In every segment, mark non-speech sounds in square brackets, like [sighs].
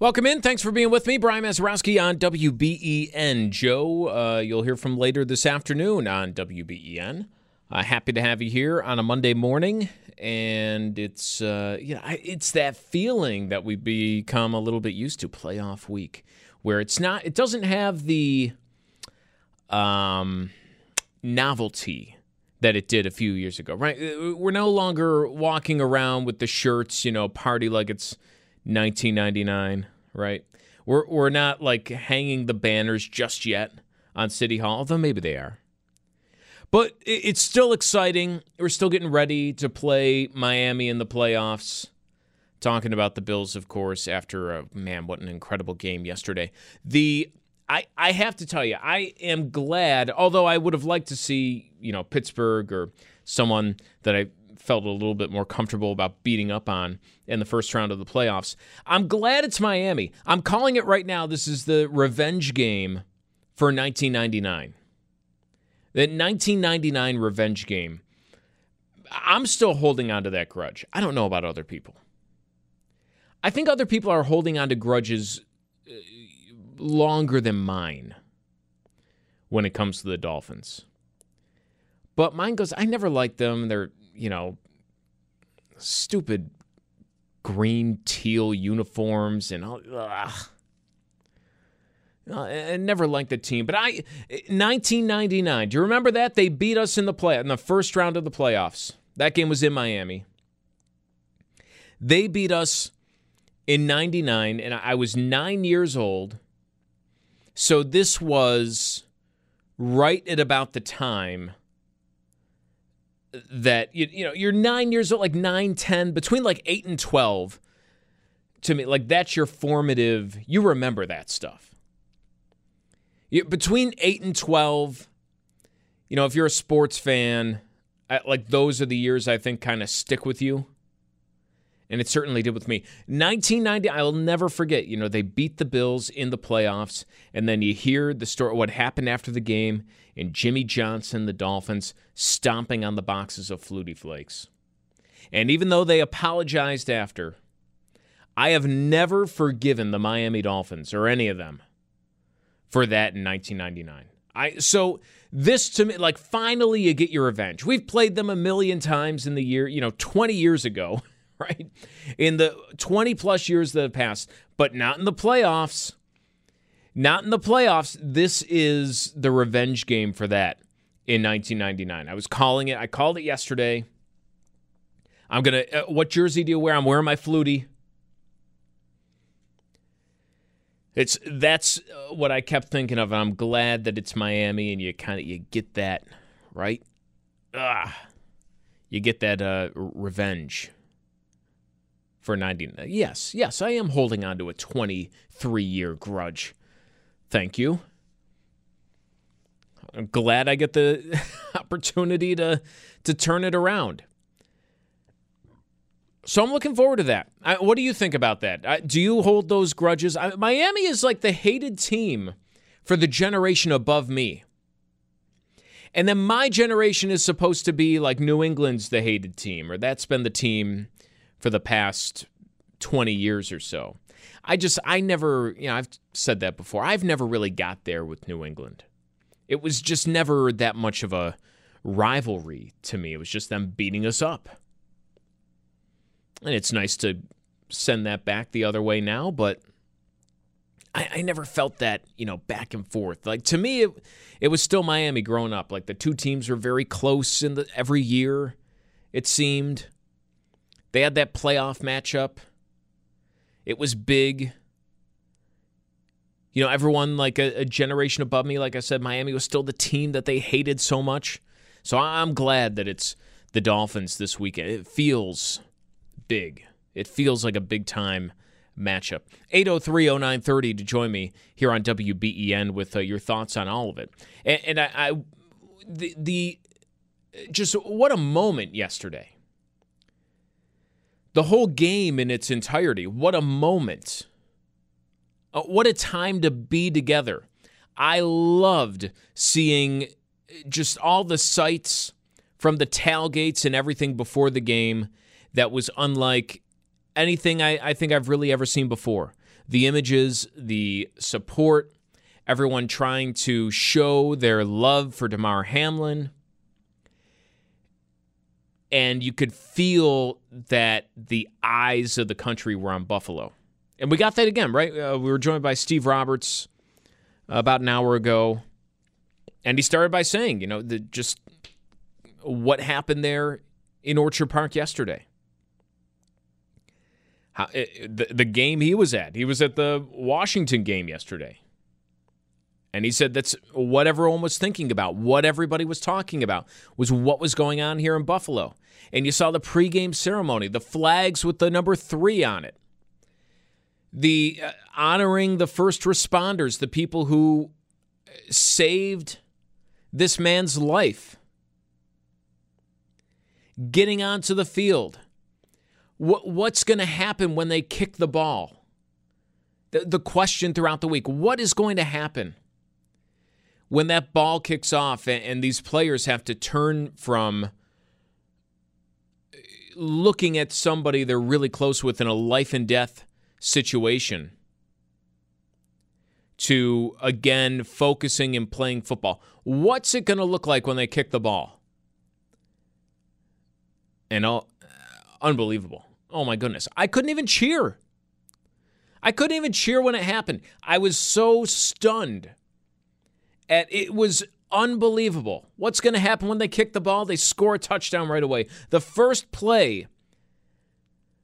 Welcome in. Thanks for being with me. Brian Mazurowski on WBEN. Joe, uh, you'll hear from later this afternoon on WBEN. Uh, happy to have you here on a Monday morning, and it's uh, you know it's that feeling that we've become a little bit used to playoff week, where it's not it doesn't have the um, novelty that it did a few years ago. Right, uh, we're no longer walking around with the shirts, you know, party like it's 1999, right? We're, we're not like hanging the banners just yet on City Hall, although maybe they are. But it's still exciting. We're still getting ready to play Miami in the playoffs. Talking about the Bills, of course, after a man, what an incredible game yesterday. The I, I have to tell you, I am glad, although I would have liked to see, you know, Pittsburgh or someone that I felt a little bit more comfortable about beating up on in the first round of the playoffs. I'm glad it's Miami. I'm calling it right now. This is the revenge game for 1999. The 1999 revenge game. I'm still holding on to that grudge. I don't know about other people. I think other people are holding on to grudges uh, longer than mine when it comes to the Dolphins. But mine goes, I never liked them. They're you know, stupid green teal uniforms and. Ugh. Uh, I never liked the team, but I 1999. Do you remember that they beat us in the play in the first round of the playoffs? That game was in Miami. They beat us in 99 and I was 9 years old. So this was right at about the time that you, you know you're nine years old like nine ten between like eight and 12 to me like that's your formative you remember that stuff you, between 8 and 12 you know if you're a sports fan I, like those are the years i think kind of stick with you and it certainly did with me. 1990, I'll never forget. You know, they beat the Bills in the playoffs, and then you hear the story, what happened after the game, and Jimmy Johnson, the Dolphins, stomping on the boxes of Flutie Flakes. And even though they apologized after, I have never forgiven the Miami Dolphins or any of them for that in 1999. I so this to me like finally you get your revenge. We've played them a million times in the year, you know, 20 years ago. [laughs] right? In the 20 plus years that have passed, but not in the playoffs. Not in the playoffs. This is the revenge game for that in 1999. I was calling it. I called it yesterday. I'm going to, uh, what jersey do you wear? I'm wearing my flutie. It's that's uh, what I kept thinking of. I'm glad that it's Miami and you kind of you get that, right? Ah. You get that uh, revenge for 90. Yes, yes, I am holding on to a 23 year grudge. Thank you. I'm glad I get the [laughs] opportunity to to turn it around. So I'm looking forward to that. I, what do you think about that? I, do you hold those grudges? I, Miami is like the hated team for the generation above me. And then my generation is supposed to be like New England's the hated team, or that's been the team for the past 20 years or so. I just, I never, you know, I've said that before. I've never really got there with New England. It was just never that much of a rivalry to me. It was just them beating us up. And it's nice to send that back the other way now, but I, I never felt that, you know, back and forth. Like to me, it, it was still Miami growing up. Like the two teams were very close in the every year, it seemed. They had that playoff matchup. It was big. You know, everyone like a, a, generation above me, like I said, Miami was still the team that they hated so much. So I'm glad that it's the Dolphins this weekend. It feels big. It feels like a big time matchup. 8030930 to join me here on WBEN with uh, your thoughts on all of it. And, and I, I the, the just what a moment yesterday. The whole game in its entirety. What a moment. Uh, what a time to be together. I loved seeing just all the sights from the tailgates and everything before the game that was unlike anything I, I think I've really ever seen before. The images, the support, everyone trying to show their love for Damar Hamlin. And you could feel that the eyes of the country were on Buffalo. And we got that again, right? Uh, we were joined by Steve Roberts about an hour ago. And he started by saying, you know, the, just what happened there in Orchard Park yesterday. How, it, eh, the, the game he was at, he was at the Washington game yesterday. And he said that's what everyone was thinking about, what everybody was talking about was what was going on here in Buffalo. And you saw the pregame ceremony, the flags with the number three on it, the uh, honoring the first responders, the people who saved this man's life, getting onto the field what, what's going to happen when they kick the ball? The, the question throughout the week what is going to happen when that ball kicks off and, and these players have to turn from looking at somebody they're really close with in a life and death situation to again focusing and playing football. What's it going to look like when they kick the ball? And all, unbelievable. Oh my goodness. I couldn't even cheer. I couldn't even cheer when it happened. I was so stunned. It was unbelievable. What's going to happen when they kick the ball? They score a touchdown right away. The first play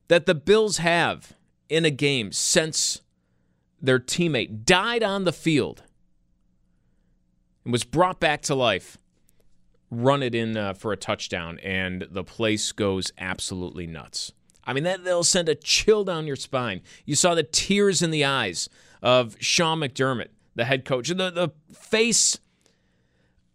that the Bills have in a game since their teammate died on the field and was brought back to life. Run it in uh, for a touchdown, and the place goes absolutely nuts. I mean, that they'll send a chill down your spine. You saw the tears in the eyes of Sean McDermott, the head coach, the the face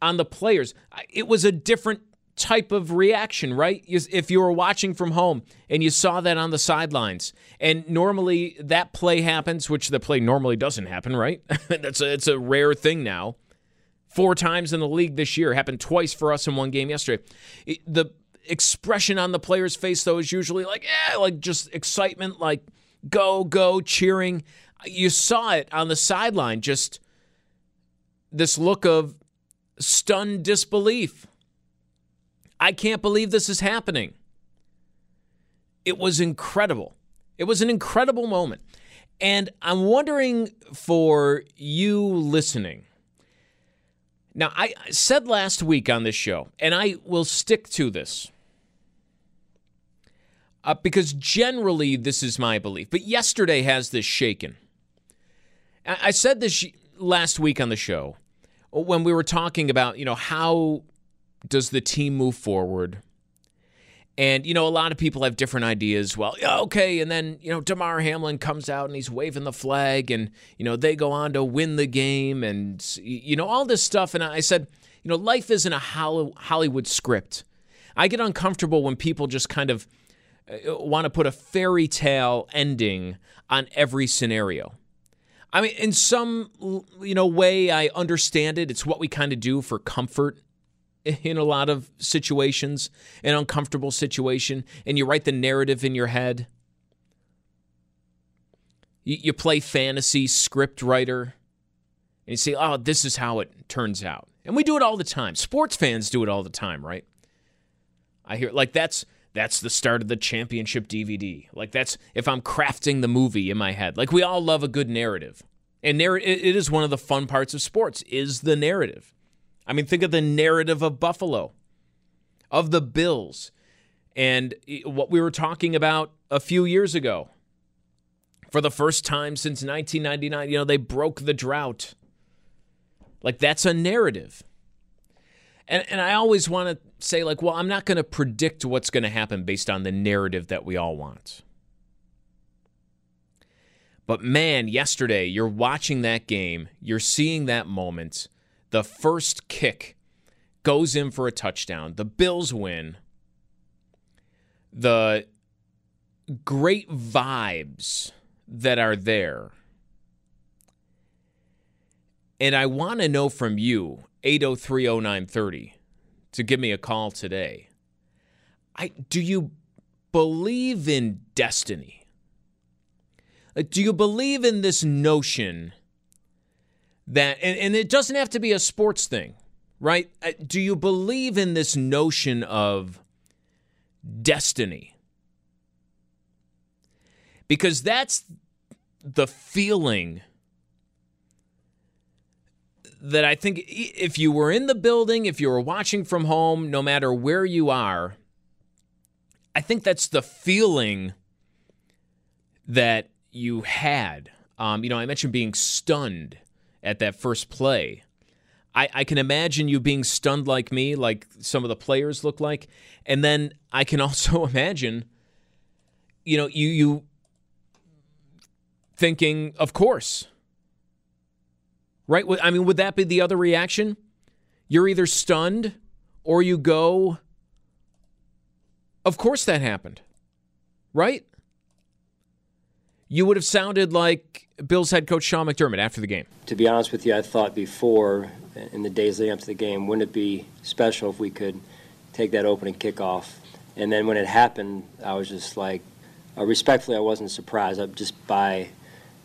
on the players. It was a different type of reaction, right? If you were watching from home and you saw that on the sidelines, and normally that play happens, which the play normally doesn't happen, right? [laughs] That's a, it's a rare thing now. Four times in the league this year, happened twice for us in one game yesterday. the expression on the player's face, though, is usually like, eh, like just excitement, like go, go, cheering. You saw it on the sideline, just this look of stunned disbelief. I can't believe this is happening. It was incredible. It was an incredible moment. And I'm wondering for you listening. Now, I said last week on this show, and I will stick to this uh, because generally this is my belief. But yesterday has this shaken. I said this last week on the show when we were talking about, you know, how does the team move forward? And, you know, a lot of people have different ideas. Well, okay. And then, you know, Damar Hamlin comes out and he's waving the flag and, you know, they go on to win the game and, you know, all this stuff. And I said, you know, life isn't a Hollywood script. I get uncomfortable when people just kind of uh, want to put a fairy tale ending on every scenario. I mean, in some you know way, I understand it. It's what we kind of do for comfort in a lot of situations, an uncomfortable situation, and you write the narrative in your head. You, you play fantasy script writer, and you say, "Oh, this is how it turns out." And we do it all the time. Sports fans do it all the time, right? I hear like that's that's the start of the championship DVD. Like that's if I'm crafting the movie in my head. Like we all love a good narrative. And it is one of the fun parts of sports is the narrative. I mean, think of the narrative of Buffalo, of the Bills, and what we were talking about a few years ago. For the first time since 1999, you know, they broke the drought. Like that's a narrative. And and I always want to say like, well, I'm not going to predict what's going to happen based on the narrative that we all want. But man, yesterday you're watching that game, you're seeing that moment. The first kick goes in for a touchdown. The Bills win. The great vibes that are there. And I want to know from you, 8030930, to give me a call today. I do you believe in destiny? do you believe in this notion that, and, and it doesn't have to be a sports thing, right? Uh, do you believe in this notion of destiny? Because that's the feeling that I think if you were in the building, if you were watching from home, no matter where you are, I think that's the feeling that you had. Um, you know, I mentioned being stunned at that first play. I, I can imagine you being stunned like me, like some of the players look like. And then I can [laughs] also imagine, you know, you you thinking, of course. Right? I mean, would that be the other reaction? You're either stunned or you go, of course that happened. Right? you would have sounded like Bills head coach Sean McDermott after the game. To be honest with you, I thought before, in the days leading up to the game, wouldn't it be special if we could take that opening kickoff? And then when it happened, I was just like, uh, respectfully, I wasn't surprised. I, just by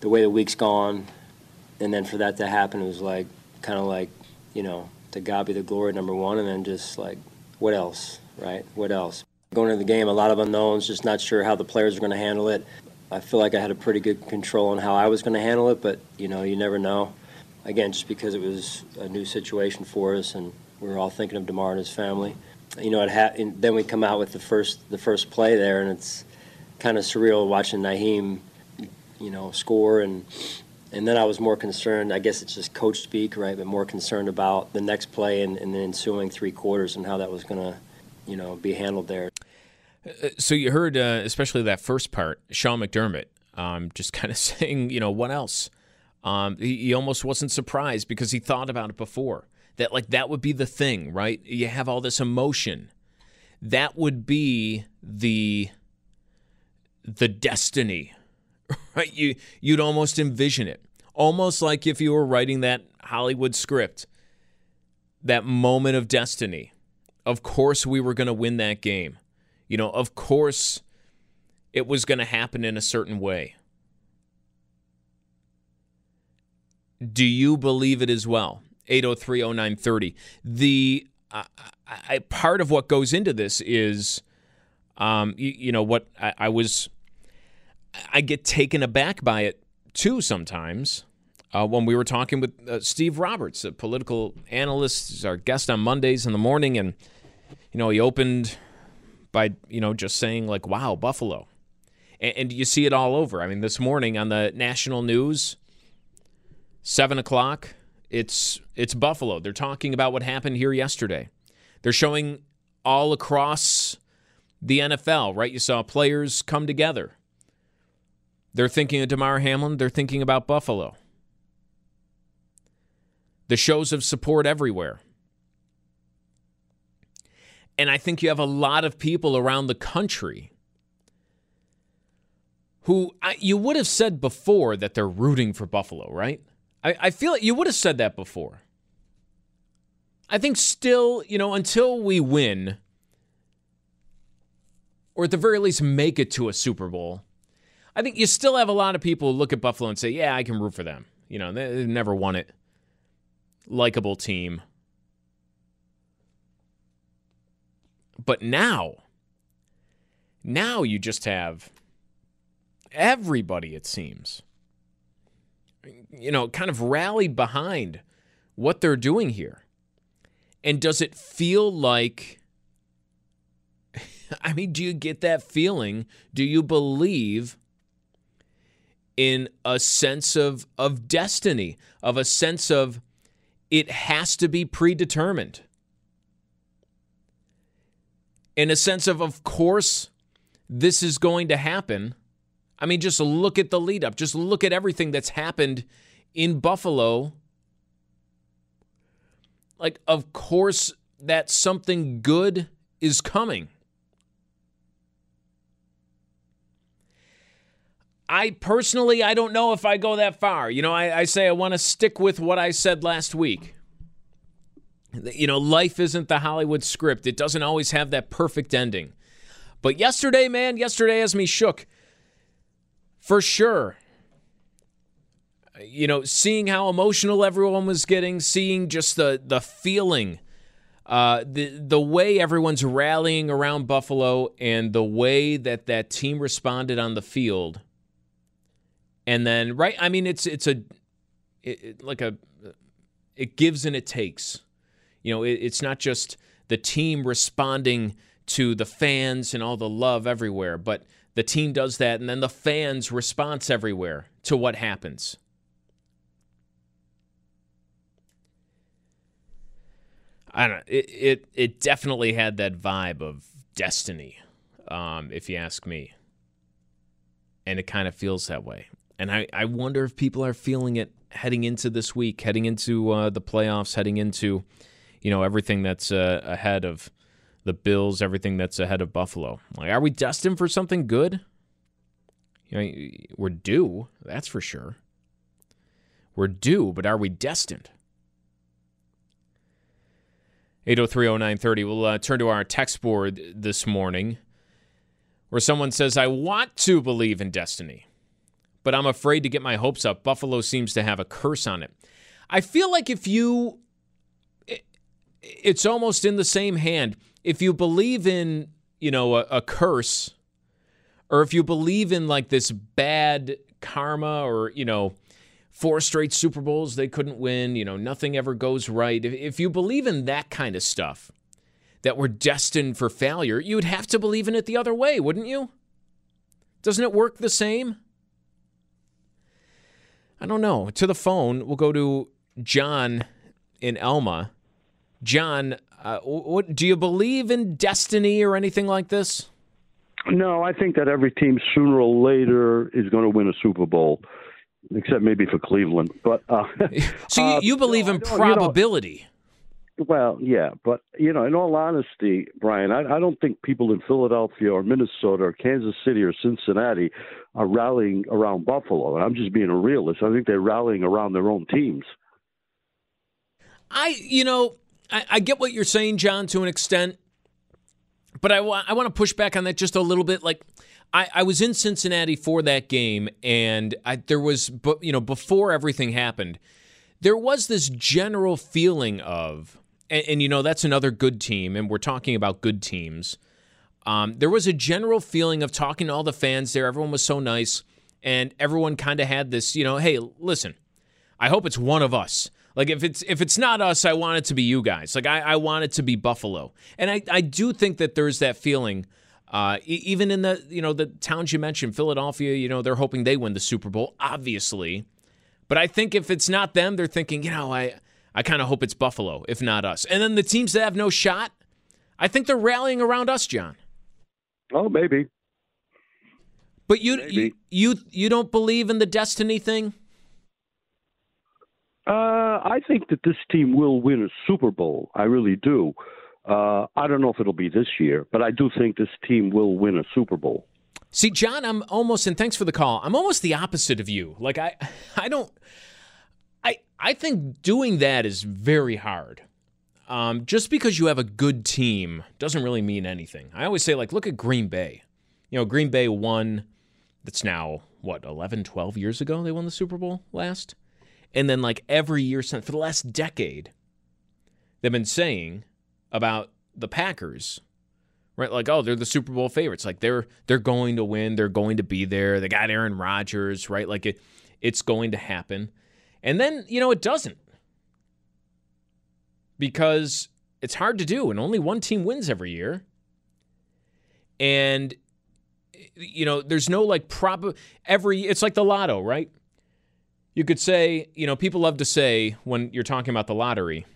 the way the week's gone, and then for that to happen, it was like, kind of like, you know, to God be the glory, number one, and then just like, what else, right? What else? Going into the game, a lot of unknowns, just not sure how the players are going to handle it. I feel like I had a pretty good control on how I was going to handle it, but you know, you never know. Again, just because it was a new situation for us, and we were all thinking of Damar and his family. You know, it ha- then we come out with the first the first play there, and it's kind of surreal watching Nyheim, you know, score and. And then I was more concerned. I guess it's just coach speak, right? But more concerned about the next play and, and the ensuing three quarters and how that was going to, you know, be handled there. So you heard, uh, especially that first part, Sean McDermott, um, just [laughs] kind of saying, you know, what else? Um, he, he, almost wasn't surprised because he thought about it before. That like that would be the thing, right? You have all this emotion. That would be the the destiny, [laughs] right? You you'd almost envision it, almost like if you were writing that Hollywood script. That moment of destiny. Of course, we were going to win that game. You know, of course, it was going to happen in a certain way. Do you believe it as well? 8030930. The uh, I, part of what goes into this is, um, you, you know, what I, I, was, I get taken aback by it too sometimes. Uh, when we were talking with uh, Steve Roberts, a political analyst, our guest on Mondays in the morning, and you know, he opened by you know just saying like, "Wow, Buffalo," and, and you see it all over. I mean, this morning on the national news, seven o'clock, it's it's Buffalo. They're talking about what happened here yesterday. They're showing all across the NFL, right? You saw players come together. They're thinking of Damar Hamlin. They're thinking about Buffalo. The shows of support everywhere. And I think you have a lot of people around the country who I, you would have said before that they're rooting for Buffalo, right? I, I feel like you would have said that before. I think still, you know, until we win, or at the very least make it to a Super Bowl, I think you still have a lot of people who look at Buffalo and say, yeah, I can root for them. You know, they've never won it. Likable team. But now, now you just have everybody, it seems, you know, kind of rallied behind what they're doing here? And does it feel like, [laughs] I mean, do you get that feeling? Do you believe in a sense of, of destiny, of a sense of it has to be predetermined? In a sense of, of course, this is going to happen. I mean, just look at the lead up, just look at everything that's happened in Buffalo like of course that something good is coming. I personally, I don't know if I go that far. You know, I, I say I want to stick with what I said last week. You know, life isn't the Hollywood script, it doesn't always have that perfect ending. But yesterday, man, yesterday has me shook. For sure you know, seeing how emotional everyone was getting, seeing just the the feeling, uh, the the way everyone's rallying around Buffalo, and the way that that team responded on the field, and then right, I mean, it's it's a it, it, like a it gives and it takes. You know, it, it's not just the team responding to the fans and all the love everywhere, but the team does that, and then the fans' response everywhere to what happens. I don't know. It, it, it definitely had that vibe of destiny, um, if you ask me. And it kind of feels that way. And I, I wonder if people are feeling it heading into this week, heading into uh, the playoffs, heading into, you know, everything that's uh, ahead of the Bills, everything that's ahead of Buffalo. Like, are we destined for something good? You know, we're due, that's for sure. We're due, but are we destined? 8030930. We'll uh, turn to our text board this morning where someone says, I want to believe in destiny, but I'm afraid to get my hopes up. Buffalo seems to have a curse on it. I feel like if you, it's almost in the same hand. If you believe in, you know, a, a curse, or if you believe in like this bad karma or, you know, four straight Super Bowls they couldn't win. You know, nothing ever goes right. If, if you believe in that kind of stuff, that we're destined for failure, you would have to believe in it the other way, wouldn't you? Doesn't it work the same? I don't know. To the phone, we'll go to John in Elma. John, uh, what do you believe in destiny or anything like this? No, I think that every team sooner or later is going to win a Super Bowl except maybe for Cleveland. But uh, [laughs] so you, [laughs] you believe in probability? You know, well, yeah, but you know, in all honesty, Brian, I, I don't think people in Philadelphia or Minnesota or Kansas City or Cincinnati are rallying around Buffalo. And I'm just being a realist. I think they're rallying around their own teams. I, you know, I, I get what you're saying, John, to an extent, but I, I want to push back on that just a little bit. Like, I, I was in Cincinnati for that game, and I, there was, but you know, before everything happened, there was this general feeling of, and, and you know, that's another good team, and we're talking about good teams. Um, there was a general feeling of talking to all the fans there. Everyone was so nice, and everyone kind of had this, you know, hey, listen, I hope it's one of us. Like if it's if it's not us, I want it to be you guys. Like I, I want it to be Buffalo, and I, I do think that there's that feeling uh, even in the you know the towns you mentioned, Philadelphia, you know they're hoping they win the Super Bowl, obviously. But I think if it's not them, they're thinking, you know, I I kind of hope it's Buffalo, if not us. And then the teams that have no shot, I think they're rallying around us, John. Oh, maybe. But you maybe. you you you don't believe in the destiny thing? Uh, I think that this team will win a Super Bowl. I really do. Uh, I don't know if it'll be this year, but I do think this team will win a Super Bowl. See, John, I'm almost and thanks for the call. I'm almost the opposite of you. Like I [laughs] I don't I think doing that is very hard. Um, just because you have a good team doesn't really mean anything. I always say like look at Green Bay. You know, Green Bay won that's now what 11 12 years ago they won the Super Bowl last. And then like every year since for the last decade they've been saying about the Packers right? Like, oh, they're the Super Bowl favorites. Like they're they're going to win. They're going to be there. They got Aaron Rodgers, right? Like it, it's going to happen. And then you know it doesn't because it's hard to do, and only one team wins every year. And you know, there's no like proper every. It's like the lotto, right? You could say, you know, people love to say when you're talking about the lottery,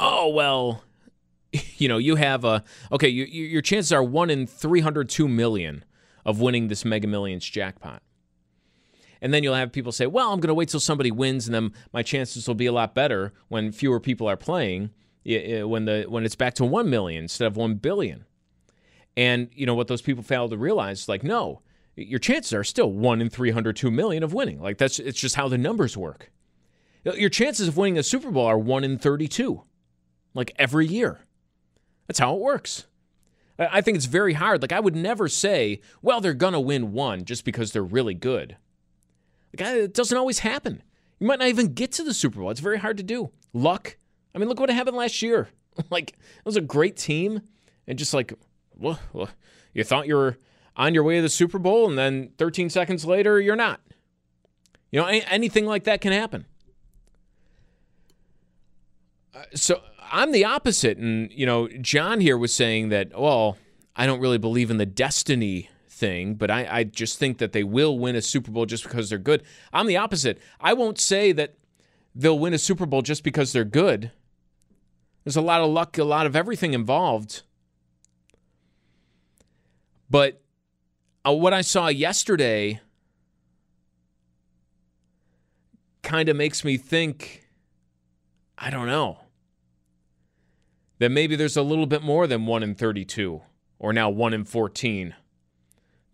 oh well, [laughs] you know, you have a okay. You, your chances are one in 302 million of winning this Mega Millions jackpot. And then you'll have people say, well, I'm going to wait till somebody wins, and then my chances will be a lot better when fewer people are playing, when the when it's back to one million instead of one billion. And you know what those people fail to realize, is like, no, your chances are still one in 302 million of winning. Like that's it's just how the numbers work. Your chances of winning a Super Bowl are one in 32, like every year. That's how it works. I think it's very hard. Like I would never say, well, they're gonna win one just because they're really good. Like it doesn't always happen. You might not even get to the Super Bowl. It's very hard to do. Luck. I mean, look what happened last year. [laughs] like it was a great team, and just like, well, you thought you were on your way to the Super Bowl, and then 13 seconds later, you're not. You know, anything like that can happen. Uh, so I'm the opposite. And, you know, John here was saying that, well, I don't really believe in the destiny thing, but I, I just think that they will win a Super Bowl just because they're good. I'm the opposite. I won't say that they'll win a Super Bowl just because they're good. There's a lot of luck, a lot of everything involved. But uh, what I saw yesterday kind of makes me think I don't know that maybe there's a little bit more than 1 in 32 or now 1 in 14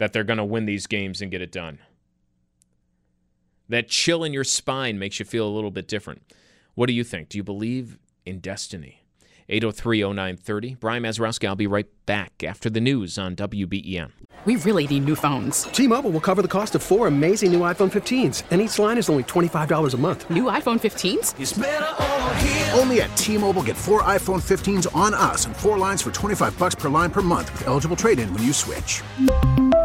that they're going to win these games and get it done. That chill in your spine makes you feel a little bit different. What do you think? Do you believe in destiny? 803-0930. Brian Mazurowski, I'll be right back after the news on WBEN. We really need new phones. T-Mobile will cover the cost of four amazing new iPhone 15s, and each line is only $25 a month. New iPhone 15s? Only at T-Mobile get four iPhone 15s on us and four lines for 25 bucks per line per month with eligible trade-in when you switch.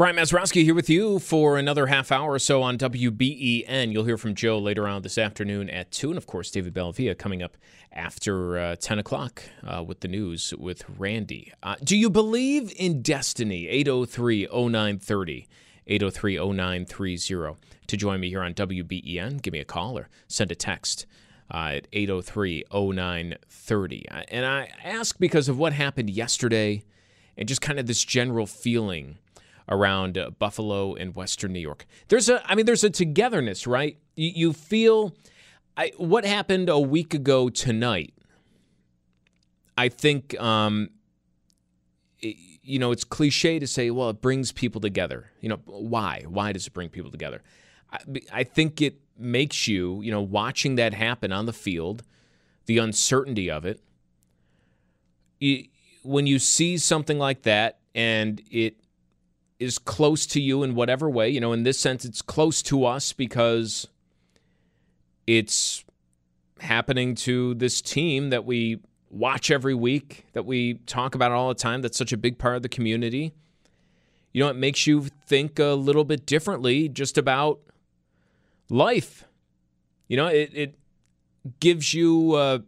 Brian Mazurowski here with you for another half hour or so on WBEN. You'll hear from Joe later on this afternoon at 2. And, of course, David Bellavia coming up after uh, 10 o'clock uh, with the news with Randy. Uh, do you believe in destiny? 803 0930. 803 0930. To join me here on WBEN, give me a call or send a text uh, at 803 0930. And I ask because of what happened yesterday and just kind of this general feeling around uh, Buffalo and Western New York. There's a, I mean, there's a togetherness, right? You, you feel, I, what happened a week ago tonight? I think, um, it, you know, it's cliche to say, well, it brings people together. You know, why? Why does it bring people together? I, I think it makes you, you know, watching that happen on the field, the uncertainty of it. You, when you see something like that and it is close to you in whatever way. You know, in this sense, it's close to us because it's happening to this team that we watch every week, that we talk about all the time, that's such a big part of the community. You know, it makes you think a little bit differently just about life. You know, it, it gives you a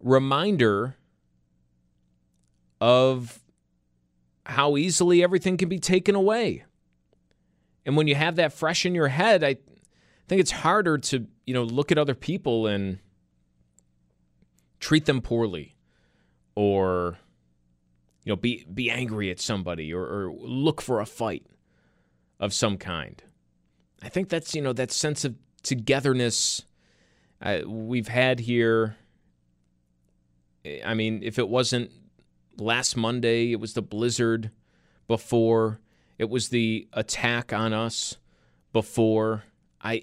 reminder of how easily everything can be taken away. And when you have that fresh in your head, I think it's harder to, you know, look at other people and treat them poorly or you know be be angry at somebody or, or look for a fight of some kind. I think that's, you know, that sense of togetherness uh, we've had here. I mean, if it wasn't last Monday, it was the blizzard before, it was the attack on us before. I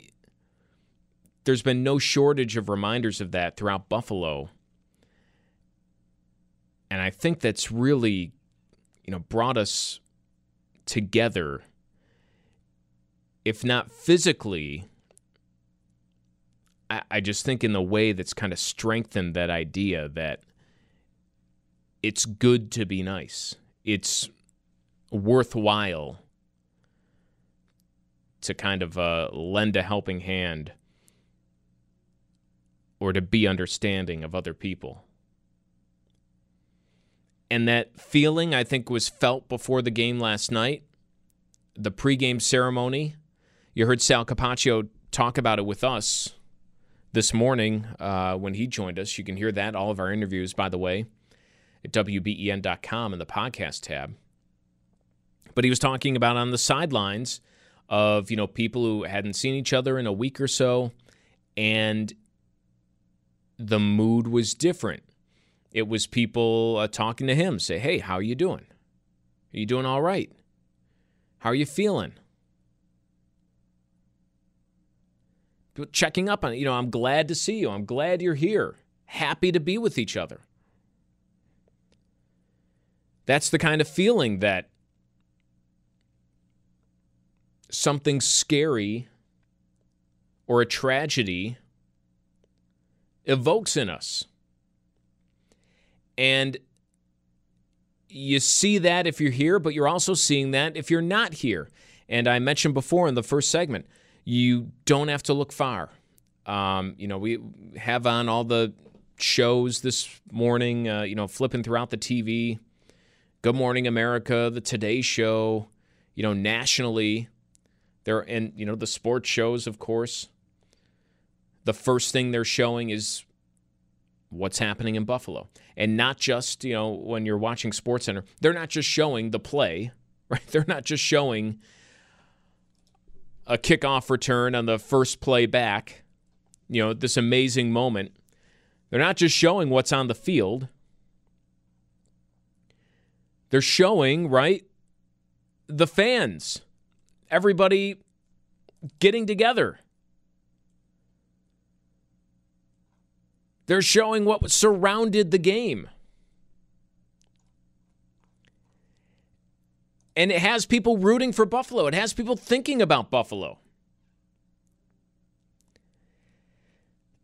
there's been no shortage of reminders of that throughout Buffalo. And I think that's really, you know, brought us together, if not physically. I, I just think in the way that's kind of strengthened that idea that it's good to be nice. It's worthwhile to kind of uh, lend a helping hand or to be understanding of other people. And that feeling, I think, was felt before the game last night, the pregame ceremony. You heard Sal Capaccio talk about it with us this morning uh, when he joined us. You can hear that, all of our interviews, by the way, at WBEN.com in the podcast tab. But he was talking about on the sidelines of, you know, people who hadn't seen each other in a week or so, and the mood was different. It was people uh, talking to him, say, "Hey, how are you doing? Are you doing all right? How are you feeling?" Checking up on, you know, I'm glad to see you. I'm glad you're here. Happy to be with each other. That's the kind of feeling that something scary or a tragedy evokes in us. And you see that if you're here, but you're also seeing that if you're not here. And I mentioned before in the first segment, you don't have to look far. Um, you know, we have on all the shows this morning, uh, you know, flipping throughout the TV. Good Morning America, the Today Show, you know, nationally. There and you know the sports shows, of course. The first thing they're showing is what's happening in Buffalo. And not just, you know, when you're watching Sports Center, they're not just showing the play, [laughs] right? They're not just showing a kickoff return on the first play back, you know, this amazing moment. They're not just showing what's on the field. They're showing, right, the fans, everybody getting together. They're showing what surrounded the game. And it has people rooting for Buffalo. It has people thinking about Buffalo.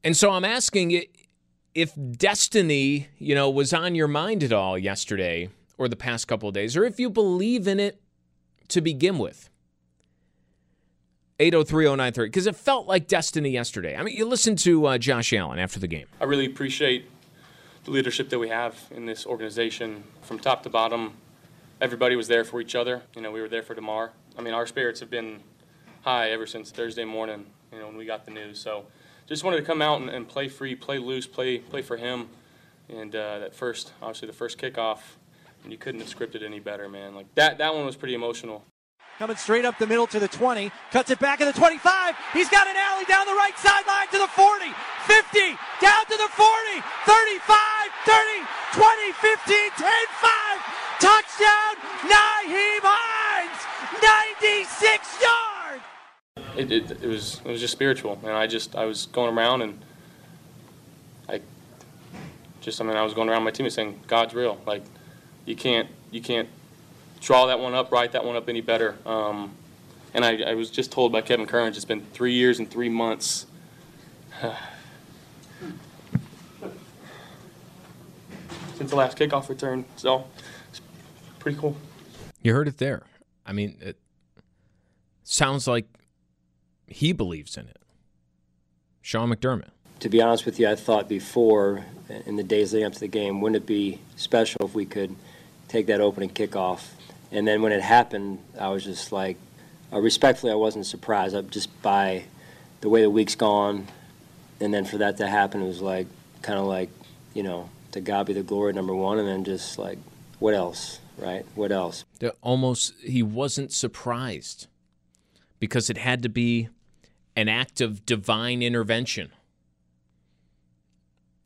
And so I'm asking if destiny, you know, was on your mind at all yesterday or the past couple of days, or if you believe in it to begin with. 8030930 because it felt like destiny yesterday. I mean, you listen to uh, Josh Allen after the game. I really appreciate the leadership that we have in this organization from top to bottom. Everybody was there for each other. You know, we were there for Damar. I mean, our spirits have been high ever since Thursday morning. You know, when we got the news. So, just wanted to come out and, and play free, play loose, play play for him. And uh, that first, obviously, the first kickoff, and you couldn't have scripted any better, man. Like that, that one was pretty emotional. Coming straight up the middle to the 20. Cuts it back at the 25. He's got an alley down the right sideline to the 40. 50. Down to the 40. 35. 30. 20. 15. 10. 5. Touchdown. Nyheim Hines. 96 yards. It, it, it was it was just spiritual, and I just I was going around and I just I mean I was going around my team saying God's real. Like you can't you can't draw that one up, write that one up any better. Um, and I, I, was just told by Kevin Curran, it's been three years and three months. [sighs] since the last kickoff return. So it's pretty cool. You heard it there. I mean, it sounds like he believes in it. Sean McDermott. To be honest with you, I thought before, in the days leading up to the game, wouldn't it be special if we could take that opening kickoff? And then when it happened, I was just like, uh, respectfully, I wasn't surprised. I, just by the way the week's gone, and then for that to happen, it was like kind of like, you know, to God be the glory, number one, and then just like, what else, right? What else? Almost, he wasn't surprised because it had to be an act of divine intervention.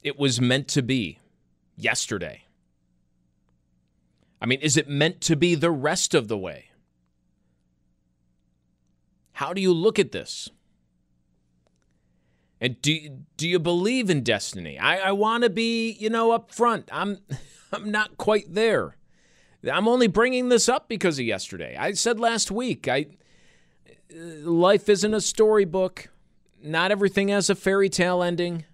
It was meant to be yesterday. I mean, is it meant to be the rest of the way? How do you look at this? And do do you believe in destiny? I, I want to be, you know, up front. I'm [laughs] I'm not quite there. I'm only bringing this up because of yesterday. I said last week, I life isn't a storybook. Not everything has a fairy tale ending.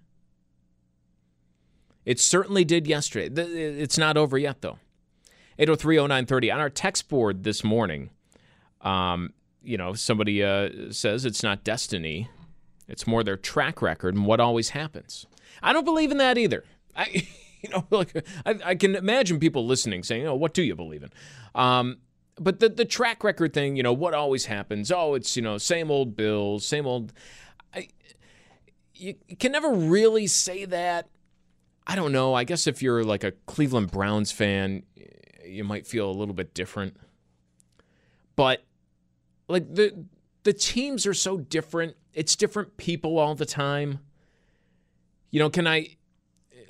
It certainly did yesterday. It's not over yet, though. 8030930. On our text board this morning, um, you know, somebody uh, says it's not destiny, it's more their track record and what always happens. I don't believe in that either. I, [laughs] you know, like I, I can imagine people listening saying, "Oh, what do you believe in?" Um, but the the track record thing, you know, what always happens? Oh, it's you know, same old Bills, same old. I, you can never really say that. I don't know. I guess if you're like a Cleveland Browns fan, you might feel a little bit different. But like the the teams are so different. It's different people all the time. You know, can I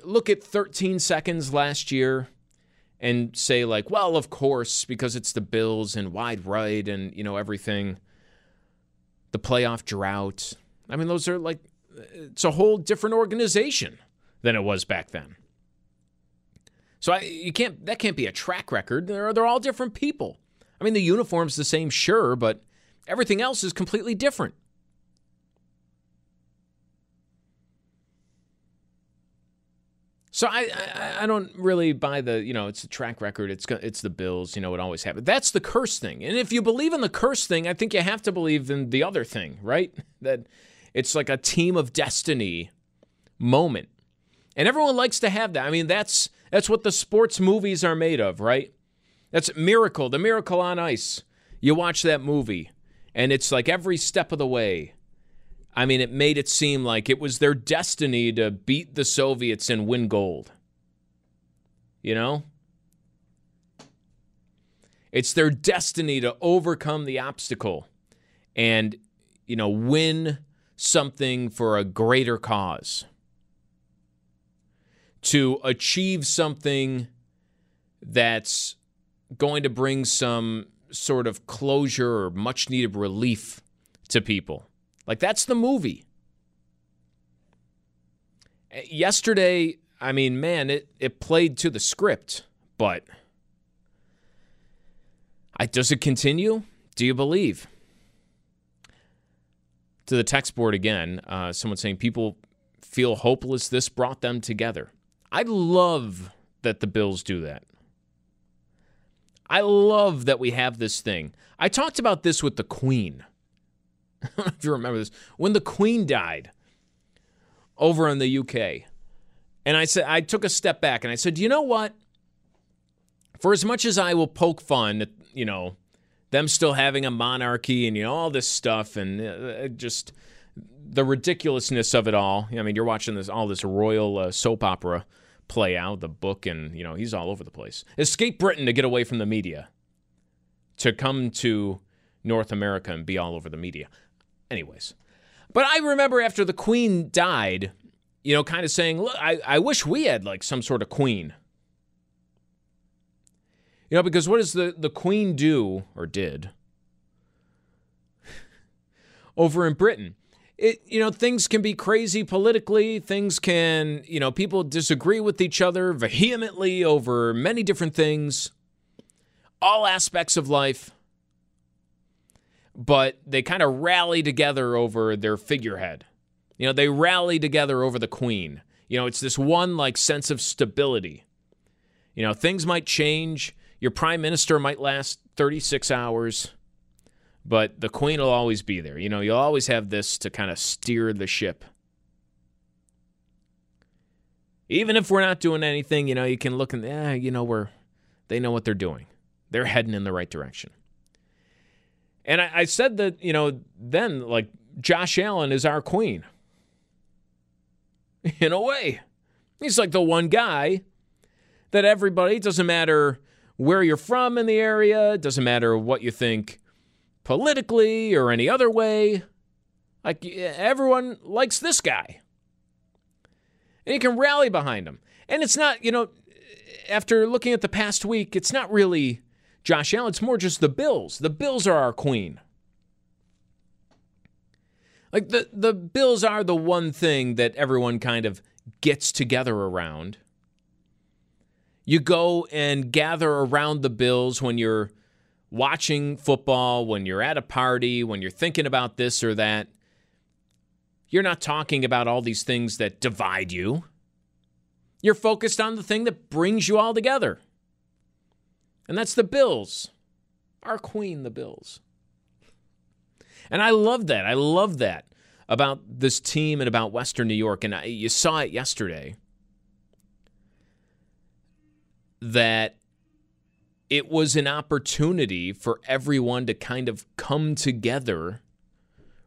look at 13 seconds last year and say like, well, of course, because it's the Bills and wide right and you know everything, the playoff drought. I mean, those are like it's a whole different organization than it was back then. So I, you can't that can't be a track record. They're they're all different people. I mean, the uniform's the same, sure, but everything else is completely different. So I, I, I don't really buy the you know it's a track record it's it's the Bills you know it always happens that's the curse thing and if you believe in the curse thing I think you have to believe in the other thing right [laughs] that it's like a team of destiny moment and everyone likes to have that I mean that's that's what the sports movies are made of right that's Miracle the Miracle on Ice you watch that movie and it's like every step of the way I mean, it made it seem like it was their destiny to beat the Soviets and win gold. You know? It's their destiny to overcome the obstacle and, you know, win something for a greater cause. To achieve something that's going to bring some sort of closure or much needed relief to people. Like that's the movie. Yesterday, I mean, man, it, it played to the script, but I, does it continue? Do you believe? To the text board again, uh, someone saying people feel hopeless. This brought them together. I love that the Bills do that. I love that we have this thing. I talked about this with the Queen. [laughs] I don't know if you remember this. When the Queen died over in the UK, and I said I took a step back and I said, you know what? For as much as I will poke fun at, you know, them still having a monarchy and you know all this stuff and uh, just the ridiculousness of it all. I mean, you're watching this all this royal uh, soap opera play out, the book, and you know he's all over the place. Escape Britain to get away from the media, to come to North America and be all over the media. Anyways, but I remember after the queen died, you know, kind of saying, look, I, I wish we had like some sort of queen. You know, because what does the, the queen do, or did, over in Britain? It, you know, things can be crazy politically. Things can, you know, people disagree with each other vehemently over many different things, all aspects of life but they kind of rally together over their figurehead. You know, they rally together over the queen. You know, it's this one like sense of stability. You know, things might change. Your prime minister might last 36 hours, but the queen will always be there. You know, you'll always have this to kind of steer the ship. Even if we're not doing anything, you know, you can look and, yeah, you know, we're, they know what they're doing. They're heading in the right direction. And I, I said that, you know, then, like, Josh Allen is our queen. [laughs] In a way. He's like the one guy that everybody, doesn't matter where you're from in the area, doesn't matter what you think politically or any other way. Like everyone likes this guy. And you can rally behind him. And it's not, you know, after looking at the past week, it's not really Josh Allen, it's more just the Bills. The Bills are our queen. Like the the Bills are the one thing that everyone kind of gets together around. You go and gather around the Bills when you're watching football, when you're at a party, when you're thinking about this or that. You're not talking about all these things that divide you. You're focused on the thing that brings you all together. And that's the Bills. Our queen, the Bills. And I love that. I love that about this team and about Western New York. And I, you saw it yesterday that it was an opportunity for everyone to kind of come together,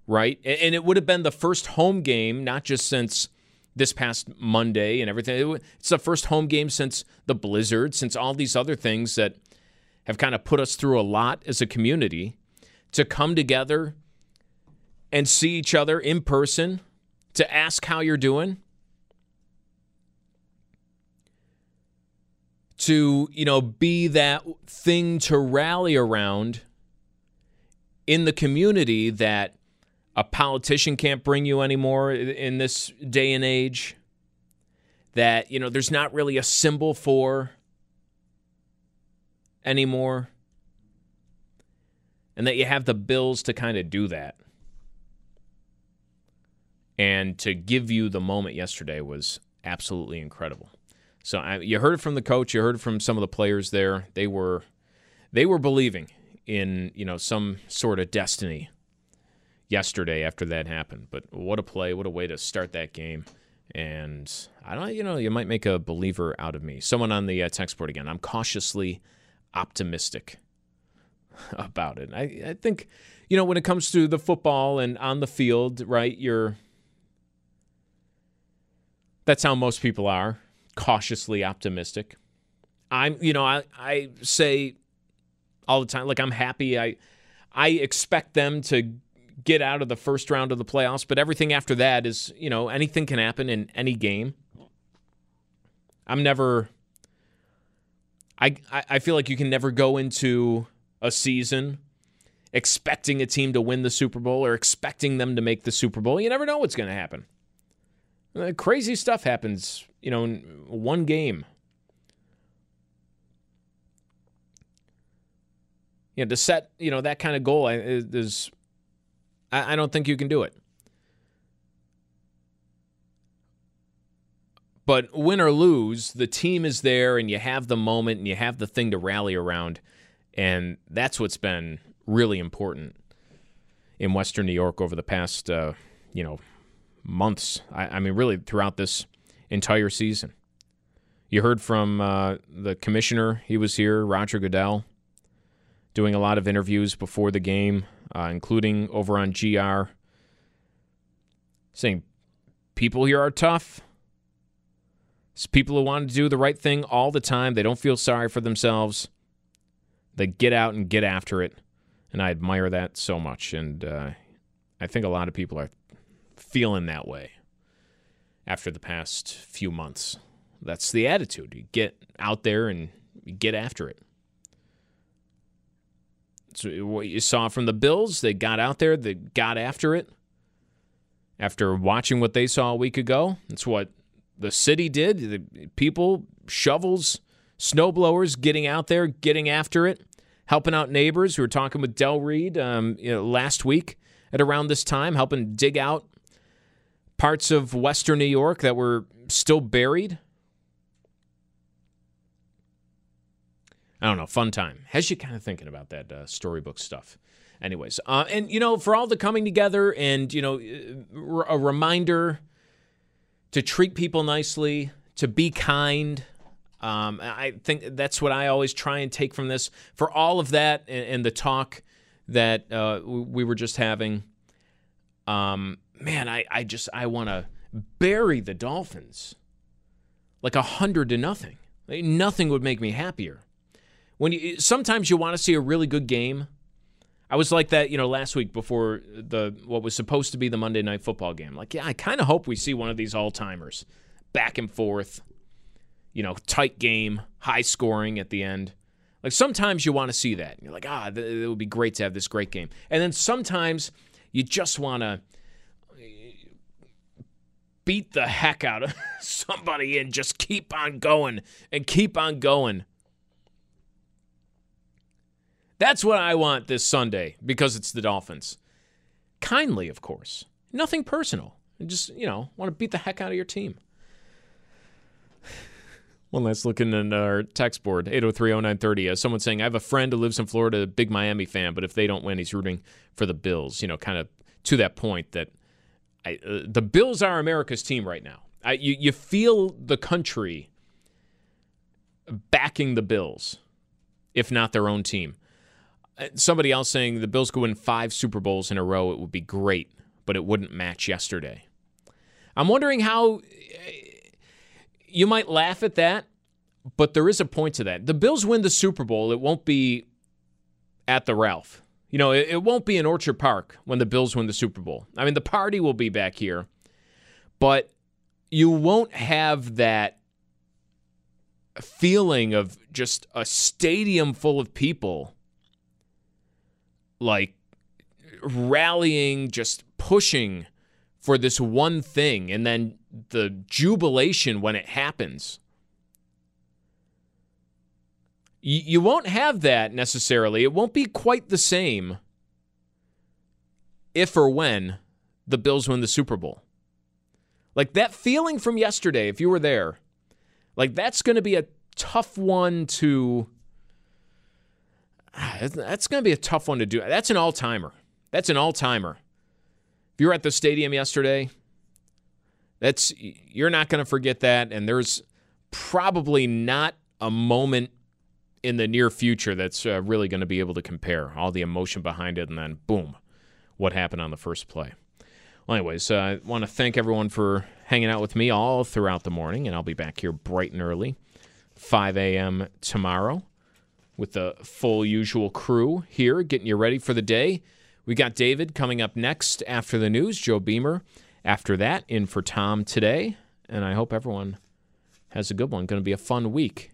right? And it would have been the first home game, not just since this past Monday and everything. It's the first home game since the blizzard, since all these other things that have kind of put us through a lot as a community to come together and see each other in person, to ask how you're doing, to, you know, be that thing to rally around in the community that a politician can't bring you anymore in this day and age. That, you know, there's not really a symbol for anymore. And that you have the bills to kind of do that and to give you the moment yesterday was absolutely incredible. So I, you heard it from the coach, you heard it from some of the players there. They were they were believing in you know some sort of destiny yesterday after that happened. But what a play! What a way to start that game. And I don't, you know, you might make a believer out of me. Someone on the uh, text board again. I'm cautiously optimistic [laughs] about it. I, I think, you know, when it comes to the football and on the field, right? You're that's how most people are, cautiously optimistic. I'm, you know, I, I say all the time, like I'm happy. I I expect them to get out of the first round of the playoffs, but everything after that is, you know, anything can happen in any game. I'm never I I feel like you can never go into a season expecting a team to win the Super Bowl or expecting them to make the Super Bowl. You never know what's going to happen. Uh, crazy stuff happens, you know, in one game. You know, to set, you know, that kind of goal is, I, I don't think you can do it. But win or lose, the team is there and you have the moment and you have the thing to rally around. And that's what's been really important in Western New York over the past, uh, you know, months. I, I, mean, really throughout this entire season. You heard from uh, the commissioner. He was here, Roger Goodell, doing a lot of interviews before the game, uh, including over on GR, saying people here are tough. It's people who want to do the right thing all the time. They don't feel sorry for themselves. They get out and get after it. And I admire that so much. And uh, I think a lot of people are feeling that way after the past few months. That's the attitude. You get out there and get after it. So what you saw from the Bills, they got out there, they got after it. After watching what they saw a week ago, that's what the city did. The people, shovels, snowblowers, getting out there, getting after it, helping out neighbors. We were talking with Del Reid um, you know, last week at around this time, helping dig out parts of western New York that were still buried. I don't know, fun time. Has you kind of thinking about that uh, storybook stuff. Anyways, uh, and you know, for all the coming together and you know, uh, a reminder to treat people nicely, to be kind. Um, I think that's what I always try and take from this. For all of that and, and the talk that uh, we were just having, um, man, I, I just I want to bury the Dolphins like a hundred to nothing. Nothing would make me happier. When you sometimes you want to see a really good game. I was like that, you know, last week before the what was supposed to be the Monday night football game. Like, yeah, I kind of hope we see one of these all timers, back and forth, you know, tight game, high scoring at the end. Like sometimes you want to see that. You're like, ah, it would be great to have this great game. And then sometimes you just want to beat the heck out of [laughs] somebody and just keep on going and keep on going. That's what I want this Sunday because it's the Dolphins. Kindly, of course. Nothing personal. just, you know, want to beat the heck out of your team. [sighs] One last look in our text board, 8030930. Uh, someone saying, I have a friend who lives in Florida, a big Miami fan, but if they don't win, he's rooting for the Bills. You know, kind of to that point that I, uh, the Bills are America's team right now. I, you, you feel the country backing the Bills, if not their own team. Uh, somebody else saying the Bills could win five Super Bowls in a row. It would be great, but it wouldn't match yesterday. I'm wondering how uh, you might laugh at that, but there is a point to that. The Bills win the Super Bowl, it won't be at the Ralph. You know, it, it won't be in Orchard Park when the Bills win the Super Bowl. I mean, the party will be back here, but you won't have that feeling of just a stadium full of people like rallying, just pushing for this one thing, and then the jubilation when it happens. You, won't have that necessarily. It won't be quite the same if or when the Bills win the Super Bowl. Like that feeling from yesterday, if you were there, like that's going to be a tough one to ah, that's going to be a tough one to do. That's an all timer. That's an all timer. If you were at the stadium yesterday, that's you're not going to forget that. And there's probably not a moment in the near future that's uh, really going to be able to compare all the emotion behind it, and then boom, what happened on the first play. Well, anyways, uh, I want to thank everyone for hanging out with me all throughout the morning, and I'll be back here bright and early, 5 a.m. tomorrow with the full usual crew here, getting you ready for the day. We got David coming up next after the news, Joe Beamer after that, in for Tom today. And I hope everyone has a good one. Going to be a fun week.